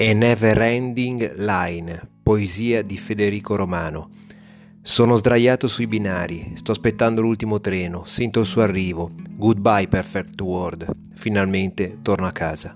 A Never Ending Line, poesia di Federico Romano. Sono sdraiato sui binari, sto aspettando l'ultimo treno, sento il suo arrivo. Goodbye perfect world. Finalmente torno a casa.